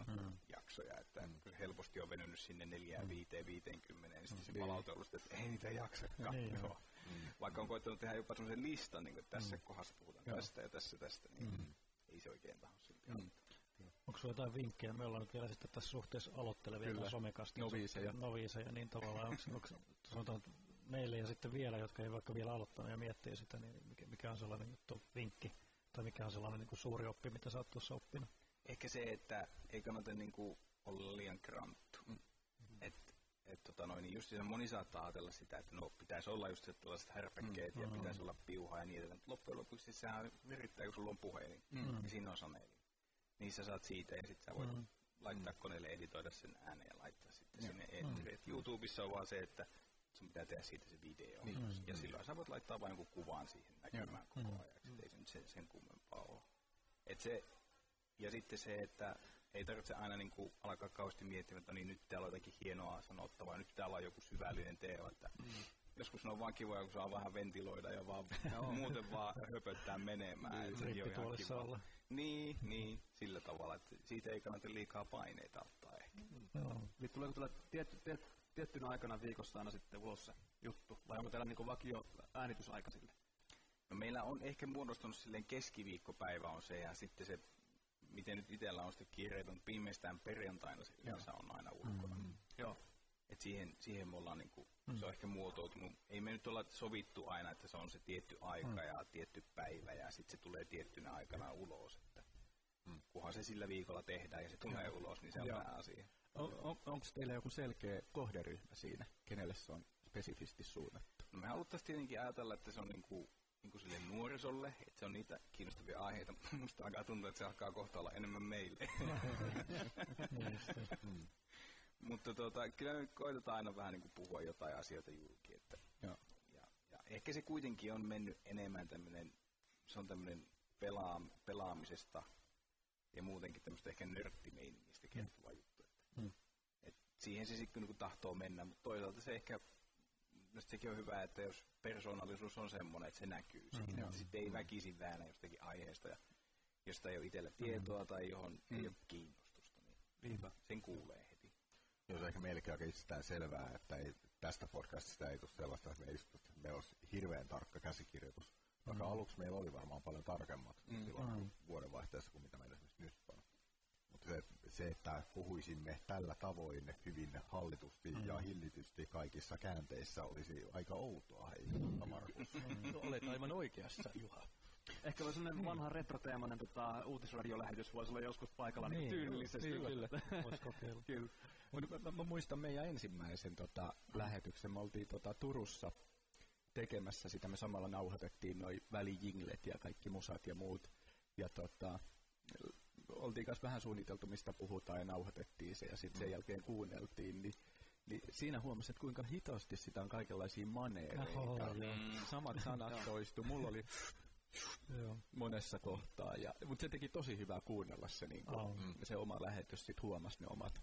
jaksoja, että kyllä helposti on venynyt sinne 4, 5, 50, ja sitten se palaute on ollut, että ei niitä jaksa Niin, katsoa. Vaikka on koittanut tehdä jopa semmoisen listan, niin kuin tässä kohdassa puhutaan tästä ja tässä tästä, niin ei se oikein taho silti. Onko sulla jotain vinkkejä? Me ollaan nyt vielä sitten tässä suhteessa aloittelevia Kyllä. Somekasta. Noviiseja. Noviiseja, niin tavallaan onko, onko sanotaan meille ja sitten vielä, jotka ei vaikka vielä aloittanut ja miettii sitä, niin mikä, mikä on sellainen juttu, vinkki? Tai mikä on sellainen niin kuin suuri oppi, mitä sä oot tuossa oppinut? Ehkä se, että ei kannata niinku olla liian kranttu. Mm. Et, et, tota noin, niin just se moni saattaa ajatella sitä, että no pitäisi olla just se tällaiset härpäkkeet mm. ja pitäisi olla piuha ja niin edelleen. Mutta loppujen lopuksi sehän virittää, kun sulla on puhelin. Mm. Ja siinä on saneli. Niin sä saat siitä ja sitten sä voit mm. laittaa koneelle editoida sen äänen ja laittaa sitten sinne eetteriin. Mm. YouTubessa on vaan se, että sun pitää tehdä siitä se video. Mm. Ja silloin sä voit laittaa vain jonkun kuvan siihen näkymään koko ajan. Mm. Ei se nyt sen, sen kummempaa ole. Et se, ja sitten se, että ei tarvitse aina niin kuin alkaa kauheasti miettimään, että no niin, nyt täällä on jotakin hienoa sanottavaa, nyt täällä on joku syvällinen teo, että mm. Joskus ne on vaan kivoja, kun saa vähän ventiloida ja vaan muuten vaan höpöttää menemään. että sekin on ihan kiva. olla. Niin, niin, sillä tavalla, että siitä ei kannata liikaa paineita ottaa ehkä. Joo. Niin tuleeko tulla tietty, tiet, tiettynä aikana viikossa aina sitten ulos se juttu? Vai onko teillä niinku vakio äänitysaika sille? No meillä on ehkä muodostunut silleen keskiviikkopäivä on se ja sitten se, miten nyt itsellä on sitten kiireet, on viimeistään perjantaina se yleensä on aina ulkona. Mm-hmm. Joo. Et siihen, siihen me ollaan niinku, mm. se on ehkä muotoutunut. Ei me nyt olla sovittu aina, että se on se tietty aika mm. ja tietty päivä ja sitten se tulee tiettynä aikana ulos. Että mm. kunhan se sillä viikolla tehdään ja se tulee mm. ulos, niin se on Joo. vähän asia. On, on, Onko teillä joku selkeä kohderyhmä siinä, kenelle se on spesifisti suunnattu? No me haluttaisiin tietenkin ajatella, että se on niinku, niinku sille nuorisolle, että se on niitä kiinnostavia aiheita. *laughs* Musta alkaa tuntua, että se alkaa kohta olla enemmän meille. *laughs* Mm. Mutta tota, kyllä me koitetaan aina vähän niin kuin puhua jotain asioita julki. Että, Joo. ja, ja ehkä se kuitenkin on mennyt enemmän tämmöinen, se on tämmöinen pelaa, pelaamisesta ja muutenkin tämmöistä ehkä nörttimeiningistä kertova juttu. Että, Mm. et siihen se sitten niin tahtoo mennä, mutta toisaalta se ehkä, minusta sekin on hyvä, että jos persoonallisuus on semmoinen, että se näkyy siinä, että sitten ei väkisin väännä jostakin aiheesta, ja, josta ei ole itsellä tietoa tai johon ei ole kiinnostusta, niin Niinpä. sen kuulee heti. Jos ehkä meillekin aika itsestään selvää, että ei tästä podcastista ei tule sellaista, että me istutaan, me olisi hirveän tarkka käsikirjoitus. Vaikka Mm. aluksi meillä oli varmaan paljon tarkemmat Mm. silloin Mm. vuodenvaihteessa kuin mitä meillä esimerkiksi nyt on. Mutta se, se, että puhuisimme tällä tavoin hyvin hallitusti Mm. ja hillitysti kaikissa käänteissä olisi aika outoa, hei, mutta Markus. No, olet aivan oikeassa, Juha. Ehkä voi sellainen vanha retroteemainen tota, uutisradiolähetys voisi olla joskus paikalla niin, Niin, tyylillisesti. Kyllä, kyllä. Voisi kokeilla. *laughs* kyllä. Mut mä, mä, muistan meidän ensimmäisen tota, lähetyksen. Me oltiin tota, Turussa tekemässä sitä. Me samalla nauhoitettiin noi välijinglet ja kaikki musat ja muut. Ja tota, oltiin kanssa vähän suunniteltu, mistä puhutaan ja nauhoitettiin se ja sitten sen jälkeen kuunneltiin. Niin, niin siinä huomasin, että kuinka hitaasti sitä on kaikenlaisia maneereita. Oho, joo. Samat sanat toistu. Mulla oli Joo. monessa kohtaa. Ja, mutta se teki tosi hyvää kuunnella se, niin kuin, Aa. se oma lähetys, sit huomasi ne omat,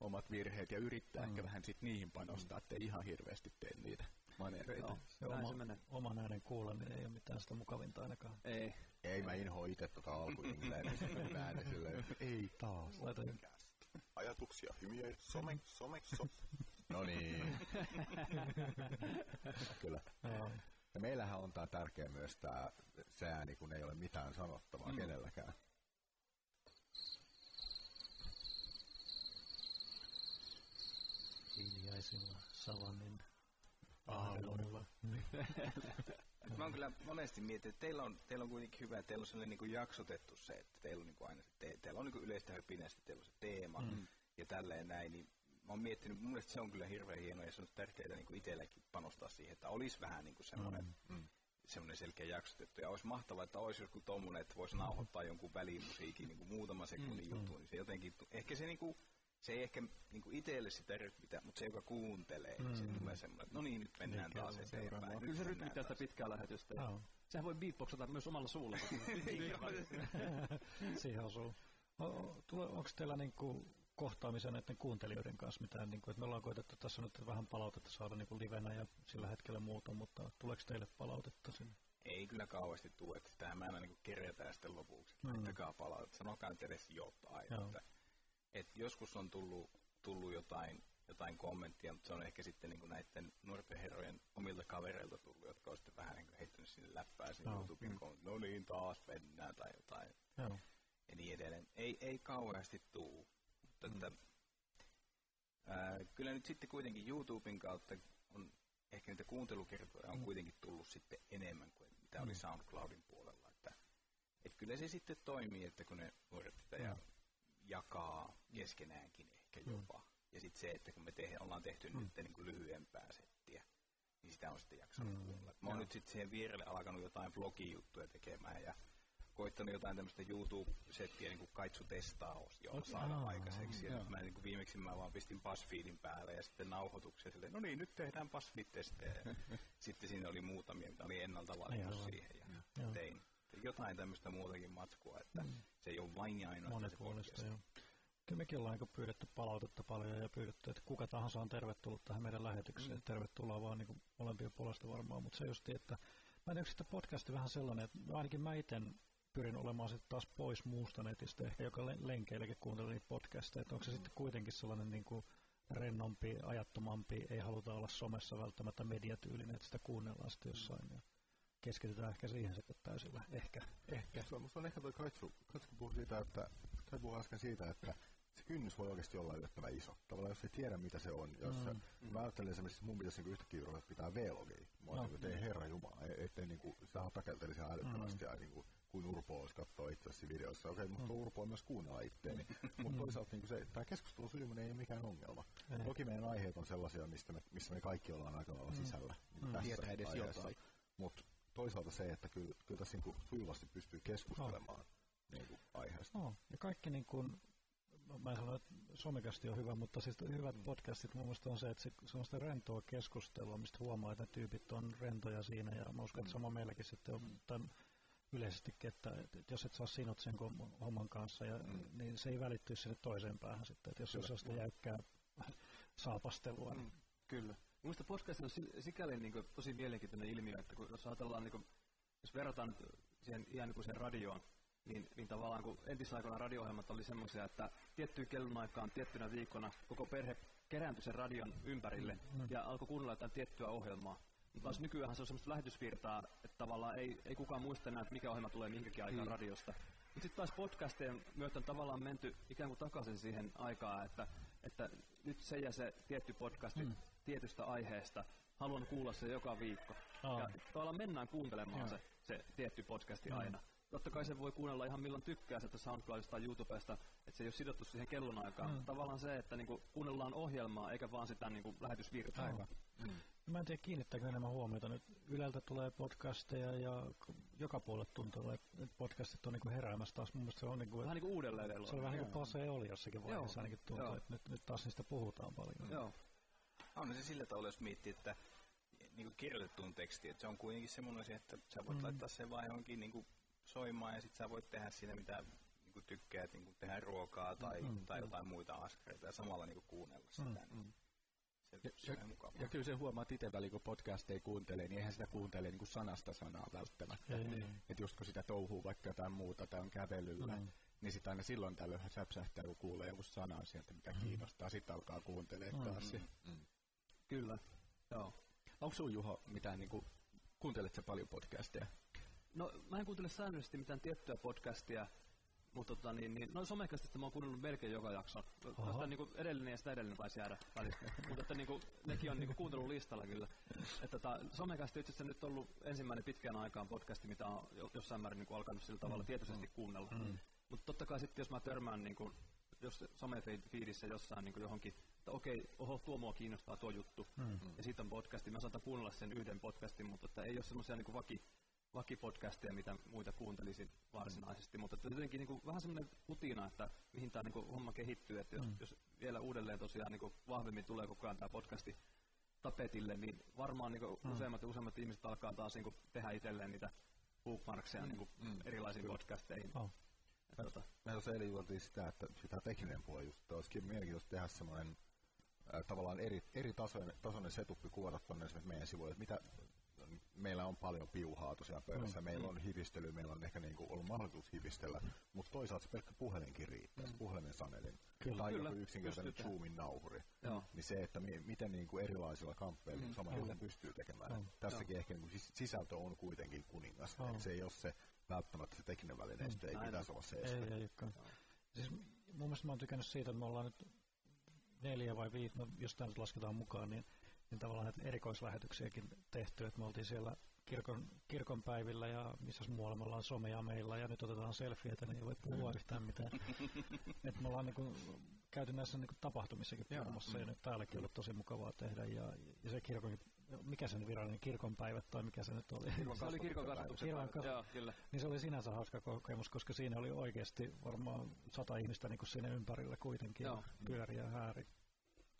omat virheet ja yrittää Mm. ehkä vähän sit niihin panostaa, ettei ihan hirveästi tee niitä manereita. Joo, Se näin oma, se menee. oman äänen kuuleminen ei ole mitään sitä mukavinta ainakaan. Ei. Ei mä inhoa itse tota alkuingleen, niin sitten ei taas. Laita Ajatuksia, hymiä, some, some, some. No niin. *laughs* Kyllä. Joo. Ja meillähän on tää tärkeä myös tää se ääni, kun ei ole mitään sanottavaa mm. kenelläkään. Hiljaisilla savannin Aamulla. *laughs* Mä oon kyllä monesti miettinyt, että teillä on, teillä on kuitenkin hyvä, että teillä on sellainen niin kuin jaksotettu se, että teillä on niin kuin aina se, te, teillä on niin kuin yleistä sitten teillä on se teema mm. ja tälleen näin, niin mä oon miettinyt, mun mielestä se on kyllä hirveän hienoa ja se on tärkeää niin kuin itsellekin panostaa siihen, että olisi vähän niin kuin semmoinen, mm. semmoinen selkeä jaksotettu. Ja olisi mahtavaa, että olisi joku tommonen, että voisi nauhoittaa jonkun välimusiikin niin kuin muutama sekunnin mm. juttu, niin se jotenkin, ehkä se niin kuin, se ei ehkä niin kuin itselle sitä rytmitä, mutta se, joka kuuntelee, mm. niin se tulee semmoinen, että no niin, nyt mennään Niin, taas eteenpäin. Kyllä se rytmittää sitä pitkää lähetystä. ja Joo. Sehän voi beatboxata myös omalla suulla. *laughs* Siihen osuu. Onko teillä niinku kohtaamisia näiden kuuntelijoiden kanssa mitään, niinku, että me ollaan koetettu tässä nyt vähän palautetta saada niinku livenä ja sillä hetkellä muuta, mutta tuleeko teille palautetta sinne? Ei kyllä kauheasti tule, että sitähän mä aina niin kerätään sitten lopuksi. Mm. Mm. Laittakaa palautetta, sanokaa nyt edes jotain. Joo. Että, että joskus on tullut, tullut jotain, jotain kommenttia, mutta se on ehkä sitten niin näiden nuorten herrojen omilta kavereilta tullut, jotka on sitten vähän niin heittänyt sinne läppää sinne Joo. YouTuben Mm. mm. no niin taas mennään tai jotain Joo. ja niin edelleen. Ei, ei kauheasti tuu, mutta Mm. että, ää, kyllä nyt sitten kuitenkin YouTuben kautta on ehkä niitä kuuntelukertoja on Mm. kuitenkin tullut sitten enemmän kuin mitä oli Mm. SoundCloudin puolella. Että, et kyllä se sitten toimii, että kun ne nuoret sitä Mm. ja jakaa keskenäänkin ehkä Mm. jopa. Ja sitten se, että kun me te, ollaan tehty Mm. nyt niin kuin lyhyempää settiä, niin sitä on sitten jaksanut Mm. kuunnella. Mä oon nyt sitten siihen vierelle alkanut jotain blogijuttuja tekemään ja koittanut jotain tämmöistä YouTube-settiä niin kuin kaitsu testaa jo Okei. saada Aa, aikaiseksi. Ja mä niin kuin viimeksi mä vaan pistin BuzzFeedin päälle ja sitten nauhoituksia silleen, no niin, nyt tehdään BuzzFeed-testejä. Ja *laughs* sitten siinä oli muutamia, mitä oli ennalta valittu Aivan. siihen ja Joo. tein jotain tämmöistä muutakin matskua, että Mm. se ei ole vain ja ainoastaan se podcast. joo. Kyllä mekin ollaan niin pyydetty palautetta paljon ja pyydetty, että kuka tahansa on tervetullut tähän meidän lähetykseen. Mm. Tervetuloa vaan niin molempien puolesta varmaan, mutta se just, että mä en tiedä, onko sitten podcasti vähän sellainen, että ainakin mä itse pyrin olemaan sitten taas pois muusta netistä, ehkä joka len- lenkeilläkin kuuntelee niitä podcasteja, että onko se sitten kuitenkin sellainen niin kuin rennompi, ajattomampi, ei haluta olla somessa välttämättä mediatyylinen, että sitä kuunnellaan sitten jossain ja keskitytään ehkä siihen sitten täysillä, ehkä, ehkä. Se on, musta on ehkä toi Kaitsu, Kaitsu puhui siitä, että, tai puhui äsken siitä, että se kynnys voi oikeasti olla yllättävän iso. Tavallaan jos ei tiedä mitä se on, jos Mm. mm. mä ajattelen esimerkiksi, että mun pitäisi niinku yhtäkkiä ruveta pitää vlogia. Mä No. no. että ei herra jumala, ei- ettei niinku, sitä takeltelisi ihan älyttömästi Mm. ja niinku, kuin Urpo olisi katsoa itseäsi videoissa. Okei, mutta Urpo on myös kuunnella itteeni. *laughs* mutta toisaalta niinku se, tämä keskustelun sujuminen ei ole mikään ongelma. Ei. Toki meidän aiheet on sellaisia, mistä me, missä me kaikki ollaan aika lailla sisällä. Niin Mm. tässä Tietää edes aiheessa. jotain. Mutta toisaalta se, että kyllä, kyllä tässä niinku sujuvasti pystyy keskustelemaan niinku aiheesta. No, ja kaikki niin kuin, mä en sano, että somekasti on hyvä, mutta siis hyvät podcastit mun mielestä on se, että se, se on sitä rentoa keskustelua, mistä huomaa, että ne tyypit on rentoja siinä, ja mä uskon, että sama meilläkin sitten on tämän yleisestikin, että, että jos et saa sinut sen homman kanssa, ja, niin se ei välittyy sinne toiseen päähän sitten, että jos se on sitä jäykkää *laughs* saapastelua, niin Kyllä. Minusta podcast on si- sikäli niin kuin, tosi mielenkiintoinen ilmiö, että kun jos ajatellaan, niin kuin, jos verrataan siihen ihan niin kuin siihen radioon, niin, niin tavallaan kun entisaikoina radio-ohjelmat oli semmoisia, että tiettyyn kellonaikaan, tiettynä viikkona koko perhe kerääntyi sen radion ympärille mm. ja alkoi kuunnella jotain tiettyä ohjelmaa. Mutta taas nykyään se on semmoista lähetysvirtaa, että tavallaan ei, ei kukaan muista enää, että mikä ohjelma tulee mihinkäkin aikaan mm. radiosta. Mutta sitten taas podcastien myötä on tavallaan menty ikään kuin takaisin siihen aikaan, että, että nyt se ja se tietty podcasti mm. tietystä aiheesta, haluan kuulla se joka viikko. Oh. Ja tavallaan mennään kuuntelemaan se, se tietty podcasti mm. aina. Totta kai se voi kuunnella ihan milloin tykkää sitä SoundCloudista tai YouTubesta, että se ei ole sidottu siihen kellonaikaan. Mm. Tavallaan se, että niinku kuunnellaan ohjelmaa eikä vaan sitä niinku lähetysvirtaa. Aivan. Mm. Mä en tiedä kiinnittääkö enemmän huomiota nyt. Yleltä tulee podcasteja ja joka puolelle tuntuu, että podcastit on niinku heräämässä taas. Mun se on niinku, vähän niinku uudelleen. Se on vähän niin kuin pase oli jossakin vaiheessa ainakin tuntuu, että nyt, nyt taas niistä puhutaan paljon. Joo. On se sillä tavalla, jos miettii, että niin kirjoitettuun tekstiin, että se on kuitenkin semmoinen asia, että sä voit mm. laittaa sen vaan johonkin niin soimaan ja sitten sä voit tehdä siinä mitä niin tykkäät, niin tehdä ruokaa tai, mm, tai jotain muita askareita ja samalla niin kuunnella sitä. Mm. Se, ja, se ja, ja kyllä se huomaat itse väliin, kun podcasteja kuuntelee, niin eihän sitä kuuntele niin kuin sanasta sanaa välttämättä. Että just kun sitä touhuu vaikka jotain muuta tai on kävelyllä, mm. niin sitten aina silloin tällöin säpsähtää, kun kuulee jonkun sanan sieltä, mikä mm. kiinnostaa. Sitten alkaa kuuntelemaan mm. taas. Mm. Mm. Kyllä, joo. Onko sun Juho mitään, niin kuin, kuuntelet paljon podcasteja? No mä en kuuntele säännöllisesti mitään tiettyä podcastia, mutta tota, niin, niin, no somekastista mä oon kuunnellut melkein joka jakson. Sitä niin kuin edellinen ja sitä edellinen taisi jäädä välistä. *laughs* mutta että niin kuin, nekin on niin kuin, kuuntelun listalla kyllä. Että tota, somekasti itse asiassa nyt ollut ensimmäinen pitkään aikaan podcasti, mitä on jossain määrin niin kuin, alkanut sillä tavalla mm. tietoisesti mm. kuunnella. Mm. Mutta totta kai sitten jos mä törmään niin kuin, jos somefiidissä jossain niin johonkin, että okei, oho, tuo mua kiinnostaa tuo juttu, mm. ja sitten on podcasti, mä saatan kuunnella sen yhden podcastin, mutta että ei ole semmoisia niin vaki, vakipodcasteja, mitä muita kuuntelisin varsinaisesti, mm. mutta jotenkin niin kuin, vähän semmoinen rutiina, että mihin tämä niin homma kehittyy, että jos, mm. jos vielä uudelleen tosiaan niin kuin, vahvemmin tulee koko ajan tämä podcasti tapetille, niin varmaan niin kuin, mm. useimmat ja useimmat ihmiset alkaa taas niin kuin, tehdä itselleen niitä bookmarkseja mm. niin kuin, mm. erilaisiin Kyllä. podcasteihin. Oh. Mä, tota. me tuossa eilen juoltiin sitä, että sitä tekninen puoli just, että olisikin mielenkiintoista tehdä semmoinen äh, tavallaan eri, eri tasoinen, tasoinen setuppi kuvata tuonne esimerkiksi meidän sivuille, että mitä meillä on paljon piuhaa tosiaan pöydässä, mm. meillä on hivistely, meillä on ehkä niinku ollut mahdollisuus hivistellä, mutta toisaalta se pelkkä puhelinkin riittää, mm. puhelimen sanelin, kyllä, tai kyllä, joku yksinkertainen Zoomin nauhuri, Joo. niin se, että mi- miten niinku erilaisilla kamppeilla mm. sama mm. pystyy tekemään. Mm. Tässäkin Joo. ehkä niinku sisältö on kuitenkin kuningas, mm. se ei ole se välttämättä se tekninen välineistö, mm. ei pitäisi olla se este. Ei, ei, ei. Siis mun mielestä mä oon tykännyt siitä, että me ollaan nyt neljä vai viisi, no jos tämä nyt lasketaan mukaan, niin niin tavallaan näitä erikoislähetyksiäkin tehty, että me oltiin siellä kirkon, kirkonpäivillä ja missä muualla me ollaan somea meillä ja nyt otetaan selfieitä, niin ei voi puhua yhtään mitään. *laughs* Et me ollaan niin käyty näissä niin tapahtumissakin puhumassa ja nyt täälläkin ollut tosi mukavaa tehdä ja, ja se kirkon, mikä sen virallinen kirkonpäivät tai mikä se nyt oli? se oli kirkon kasvatuksen Joo, kyllä. Niin se oli sinänsä hauska kokemus, koska siinä oli oikeasti varmaan sata ihmistä niin kuin siinä ympärillä kuitenkin Joo. pyöriä ja hääri.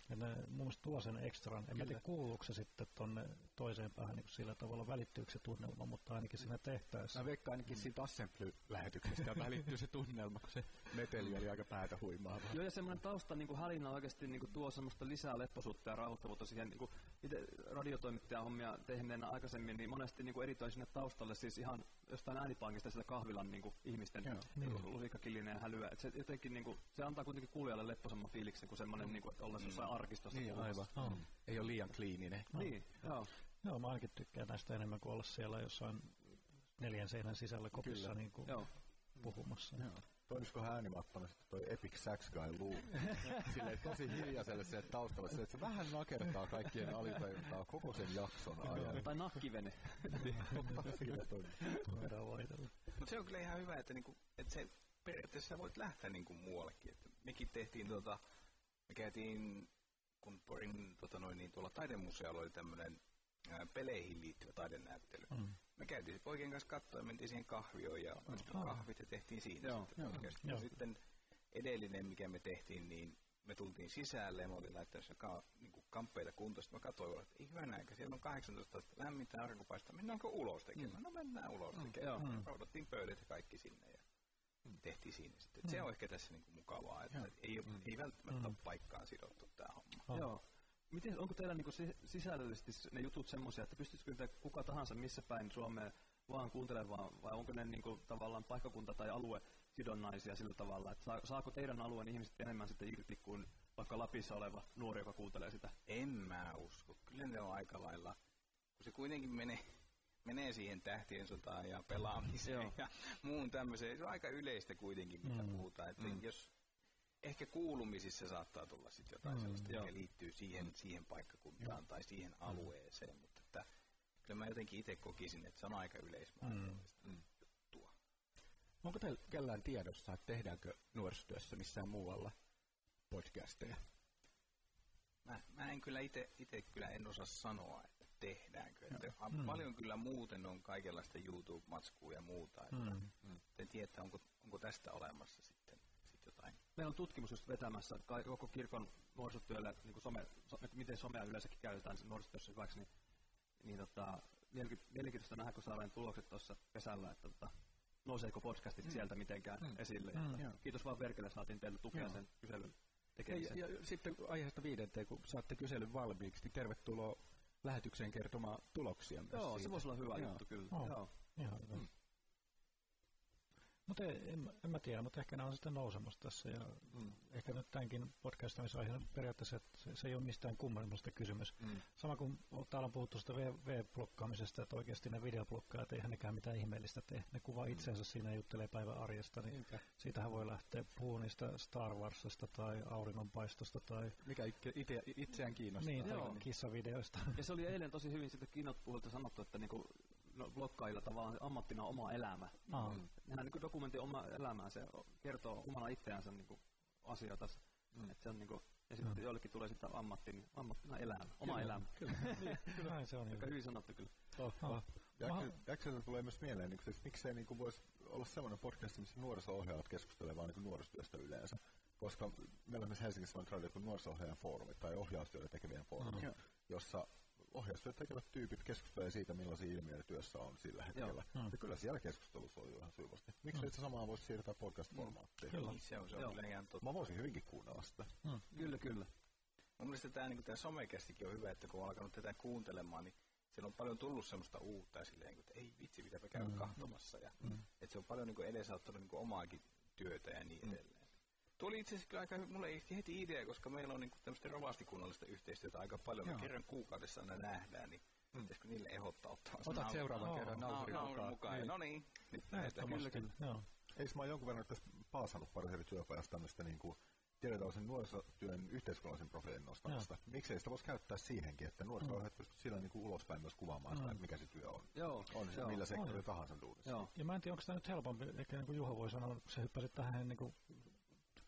Ja ne mun mielestä tuo sen ekstran. En tiedä kuuluuko se sitten tonne toiseen päähän niin sillä tavalla välittyykö se tunnelma, mutta ainakin siinä tehtäessä. Mä veikkaan ainakin mm. siitä Assembly-lähetyksestä välittyy se tunnelma, kun se meteli oli aika päätä huimaa. Joo, ja semmoinen tausta niin kuin hälinä oikeasti niin kuin tuo semmoista lisää lepposuutta ja rauhoittavuutta siihen niin kuin itse radiotoimittajan hommia tehneenä aikaisemmin, niin monesti niin editoin sinne taustalle siis ihan jostain äänipankista sitä kahvilan niin kuin ihmisten niin. lusikkakillinen ja hälyä. Et se, jotenkin, niin kuin, se antaa kuitenkin kuulijalle lepposamman fiiliksen kuin semmoinen, mm. niin kuin, että ollaan mm. jossain arkistossa. Niin, aivan. Oh. Ei ole liian kliininen. No. Niin, joo. Joo, mä ainakin tykkään näistä enemmän kuin olla siellä jossain neljän seinän sisällä kopissa niin kuin joo. puhumassa. Joo. Toimisikohan äänimattona sitten toi Epic Sax Guy Lou? *laughs* Silleen tosi hiljaiselle se taustalla, se, että se vähän nakertaa kaikkien alitajuntaa koko sen jakson ajan. tai nakkivene. *laughs* Mutta se on kyllä ihan hyvä, että, niinku, että se periaatteessa voit lähteä niinku muuallekin. Että mekin tehtiin tota, me käytiin, kun Porin tota noin, niin tuolla taidemuseolla oli tämmöinen peleihin liittyvä taidenäyttely. Mm. Me käytiin poikien kanssa katsoa ja mentiin siihen kahvioon ja mm. kahvit ja tehtiin siinä joo, sitten joo, joo. Sitten edellinen, mikä me tehtiin, niin me tultiin sisälle ja me oltiin laittamassa ka, niin kamppeita kuntoon. Sitten mä katsoin, että ei hyvä että siellä on 18 lämmintä aurinkopaista, mennäänkö ulos tekemään? Mm. No mennään ulos mm, tekemään. Mm. Roudattiin pöydät ja kaikki sinne. Ja tehtiin siinä sitten. Mm. Se on ehkä tässä niinku mukavaa, että Joo. ei, mm. ei välttämättä mm. ole paikkaan sidottu tämä homma. Oh. Joo. Miten, onko teillä niinku sisällöllisesti ne jutut semmoisia, että pystyisikö kuka tahansa missä päin Suomeen vaan kuuntelemaan, vai onko ne niin kuin, tavallaan paikkakunta- tai alue sidonnaisia sillä tavalla, että saa, saako teidän alueen ihmiset enemmän sitten irti kuin vaikka Lapissa oleva nuori, joka kuuntelee sitä? En mä usko. Kyllä ne on aika lailla, kun se kuitenkin menee, menee siihen tähtien sotaan ja pelaamiseen *laughs* ja muun tämmöiseen. Se on aika yleistä kuitenkin, mitä mm. puhutaan. Että mm. jos ehkä kuulumisissa saattaa tulla sitten jotain mm, sellaista, mikä liittyy siihen, siihen paikkakuntaan tai siihen alueeseen, mutta että kyllä mä jotenkin itse kokisin, että se on aika yleismaailmallista mm. juttua. Onko teillä kellään tiedossa, että tehdäänkö nuorisotyössä missään muualla podcasteja? Mä, mä en kyllä itse kyllä en osaa sanoa, että tehdäänkö. Että mm. Paljon kyllä muuten on kaikenlaista YouTube-matskua ja muuta. Että mm. En tiedä, onko, onko tästä olemassa sitten sit. Meillä on tutkimus just vetämässä koko kirkon nuorisotyölle, niin kuin some, että miten somea yleensäkin käytetään nuorisotyössä hyväksi, niin, niin tota, mielenkiintoista nähdä, kun saadaan tulokset tuossa kesällä, että tota, nouseeko podcastit mm. sieltä mitenkään mm. esille. Mm. Kiitos vaan Verkelle, saatiin teille tukea Joo. sen kyselyn tekemiseen. Ja, ja, ja sitten aiheesta viidenteen, kun saatte kyselyn valmiiksi, niin tervetuloa lähetykseen kertomaan tuloksia. Joo, siitä. se voisi olla hyvä Joo. juttu kyllä. Oh. Joo. Ihan hyvä. Mm. Mutta en, en mä tiedä, mutta ehkä nämä on sitten nousemassa tässä. Ja mm. Ehkä nyt tämänkin podcastamisaiheena periaatteessa, että se, se ei ole mistään kummallista kysymys. Mm. Sama kuin täällä on puhuttu sitä V-blokkaamisesta, että oikeasti ne videoblokkaajat eihän nekään mitään ihmeellistä tee. Ne kuvaa mm. itsensä siinä ja juttelee päivän arjesta, niin Niinpä. siitähän voi lähteä puhumaan niistä Star Warsista tai auringonpaistosta tai... Mikä itse, itseään kiinnostaa. Niin, kissavideoista. Ja se oli eilen tosi hyvin sitten Kinot puhulta sanottu, että niinku no, blokkaajilla tavallaan ammattina oma elämä. Mm. Nehän niin dokumentti oma elämää, se kertoo omana itseänsä niin asioita. Mm. Että se on niin kuin, ja sitten mm. joillekin tulee sitten ammatti, niin ammattina elämä, oma kyllä, elämä. Kyllä, *laughs* niin, kyllä näin se on. Aika hyvin sanottu kyllä. Totta. Ja Äkseltä tulee myös mieleen, niin, että miksei niin kuin voisi olla sellainen podcast, missä nuoriso-ohjaajat keskustelevat vaan niin nuorisotyöstä yleensä. Koska meillä on myös Helsingissä sellainen traditio kuin nuoriso-ohjaajan foorumi tai ohjaustyötä tekevien foorumi, mm. jossa ohjaustyöt tekevät tyypit keskustelevat siitä, millaisia ilmiöitä työssä on sillä hetkellä. Mm. Ja kyllä siellä keskustelussa oli ihan sujuvasti. Miksi mm. itse samaa voisi siirtää podcast-formaattiin? Kyllä. Niin, se on, se on kyllä ihan totta. Mä voisin hyvinkin kuunnella sitä. Mm. Kyllä, kyllä. Mun mielestä tämä, niin tämä somekästikin on hyvä, että kun on alkanut tätä kuuntelemaan, niin siellä on paljon tullut semmoista uutta ja silleen, että ei vitsi, pitääpä käydä mm. kahtomassa. Ja, mm. Että se on paljon niin edesauttanut niin omaakin työtä ja niin mm. Tuo oli itse asiassa kyllä aika, mulle heti idea, koska meillä on niinku tämmöistä rovastikunnallista yhteistyötä aika paljon. Me kerran kuukaudessa aina nähdään, niin mm. pitäisikö niille ehdottaa ottaa Otat seuraavan oh, kerran naurin no, mukaan. mukaan. Niin. No niin, nyt nähdään. Kyllä, kyllä. Joo. Eikö mä jonkun verran tässä paasannut pari eri työpajasta tämmöistä niin kuin tiedetään nuorisotyön yhteiskunnallisen profiilin nostamista. Joo. Miksei sitä voisi käyttää siihenkin, että nuorisotyöt mm. pystyvät sillä niin kuin ulospäin myös kuvaamaan mm. sitä, että mikä se työ on. Joo. On se millä sektorilla tahansa duunissa. Joo. Ja mä en tiedä, onko tämä nyt helpompi, ehkä niin kuin Juha voi sanoa, kun se hyppäsit tähän niin kuin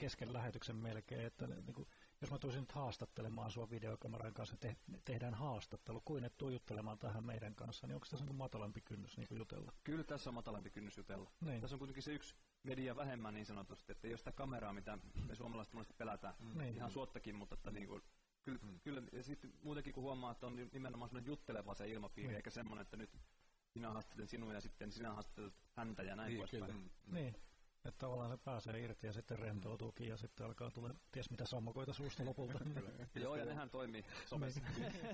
kesken lähetyksen melkein, että niin kuin, jos mä tulisin nyt haastattelemaan sua videokameran kanssa, te, tehdään haastattelu, kuin et tuu juttelemaan tähän meidän kanssa, niin onko tässä niin matalampi kynnys niin jutella? Kyllä tässä on matalampi kynnys jutella. Niin. Tässä on kuitenkin se yksi media vähemmän niin sanotusti, että ei ole sitä kameraa, mitä me suomalaiset monesti pelätään, mm. ihan niin. suottakin, mutta että niin kuin, kyllä, mm. kyllä, ja sitten muutenkin kun huomaa, että on nimenomaan semmoinen jutteleva se ilmapiiri, mm. eikä semmoinen, että nyt minä haastattelen sinua ja sitten sinä haastattelet häntä ja näin niin, poispäin. Niin. Että tavallaan se pääsee irti ja sitten rentoutuukin ja sitten alkaa tulla ties mitä sammakoita suusta lopulta. *laughs* Joo, ja nehän toimii somessa.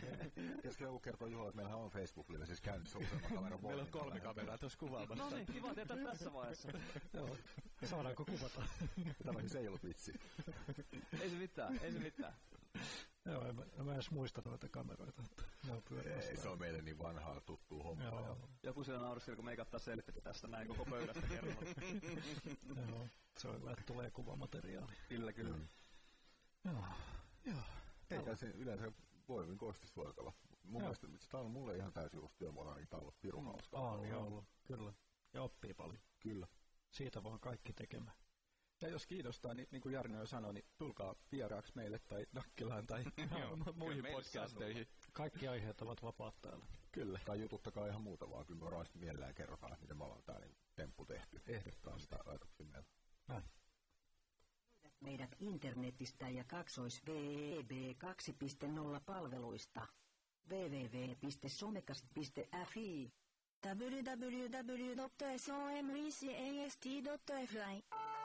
*laughs* Pitäisikö joku kertoa Juholle, että meillähän on Facebook-live siis käynnissä useamman kameran Meillä on kolme kameraa tuossa kuvaamassa. No niin, kiva tietää tässä vaiheessa. Joo, saadaanko kuvata? Tämä siis ei ollut vitsi. ei se mitään, ei se mitään. Joo, en, en mä edes muista noita kameroita. Että ne Ei, se on meille niin vanhaa tuttuu homma. Joo. Joku siellä nauriskeli, kun me ei kattaa selfietä tästä näin koko pöydästä kerralla. *laughs* Joo, se on hyvä, että tulee kuvamateriaali. Kyllä, kyllä. Mm. Joo. Joo. Eikä se yleensä voi niin kostis voi olla. Mun Joo. mielestä tämä on mulle ihan täysin uusi niin on ollut pirun hauskaa. On, niin ollut, kyllä. Ja oppii paljon. Kyllä. Siitä vaan kaikki tekemään. Ja jos kiinnostaa, niin, niin kuin Jarno jo sanoi, niin tulkaa vieraaksi meille tai Nakkilaan tai *laughs* muihin podcasteihin. Kaikki aiheet ovat vapaat täällä. Kyllä. Tai jututtakaa ihan muuta vaan, kyllä me varmasti mielellään kerrotaan, että miten me ollaan täällä niin temppu tehty. Ehdottaa sitä ajatuksia meillä. Näin. Meidät internetistä ja kaksois VB 2.0 palveluista www.somekast.fi www.somecast.fi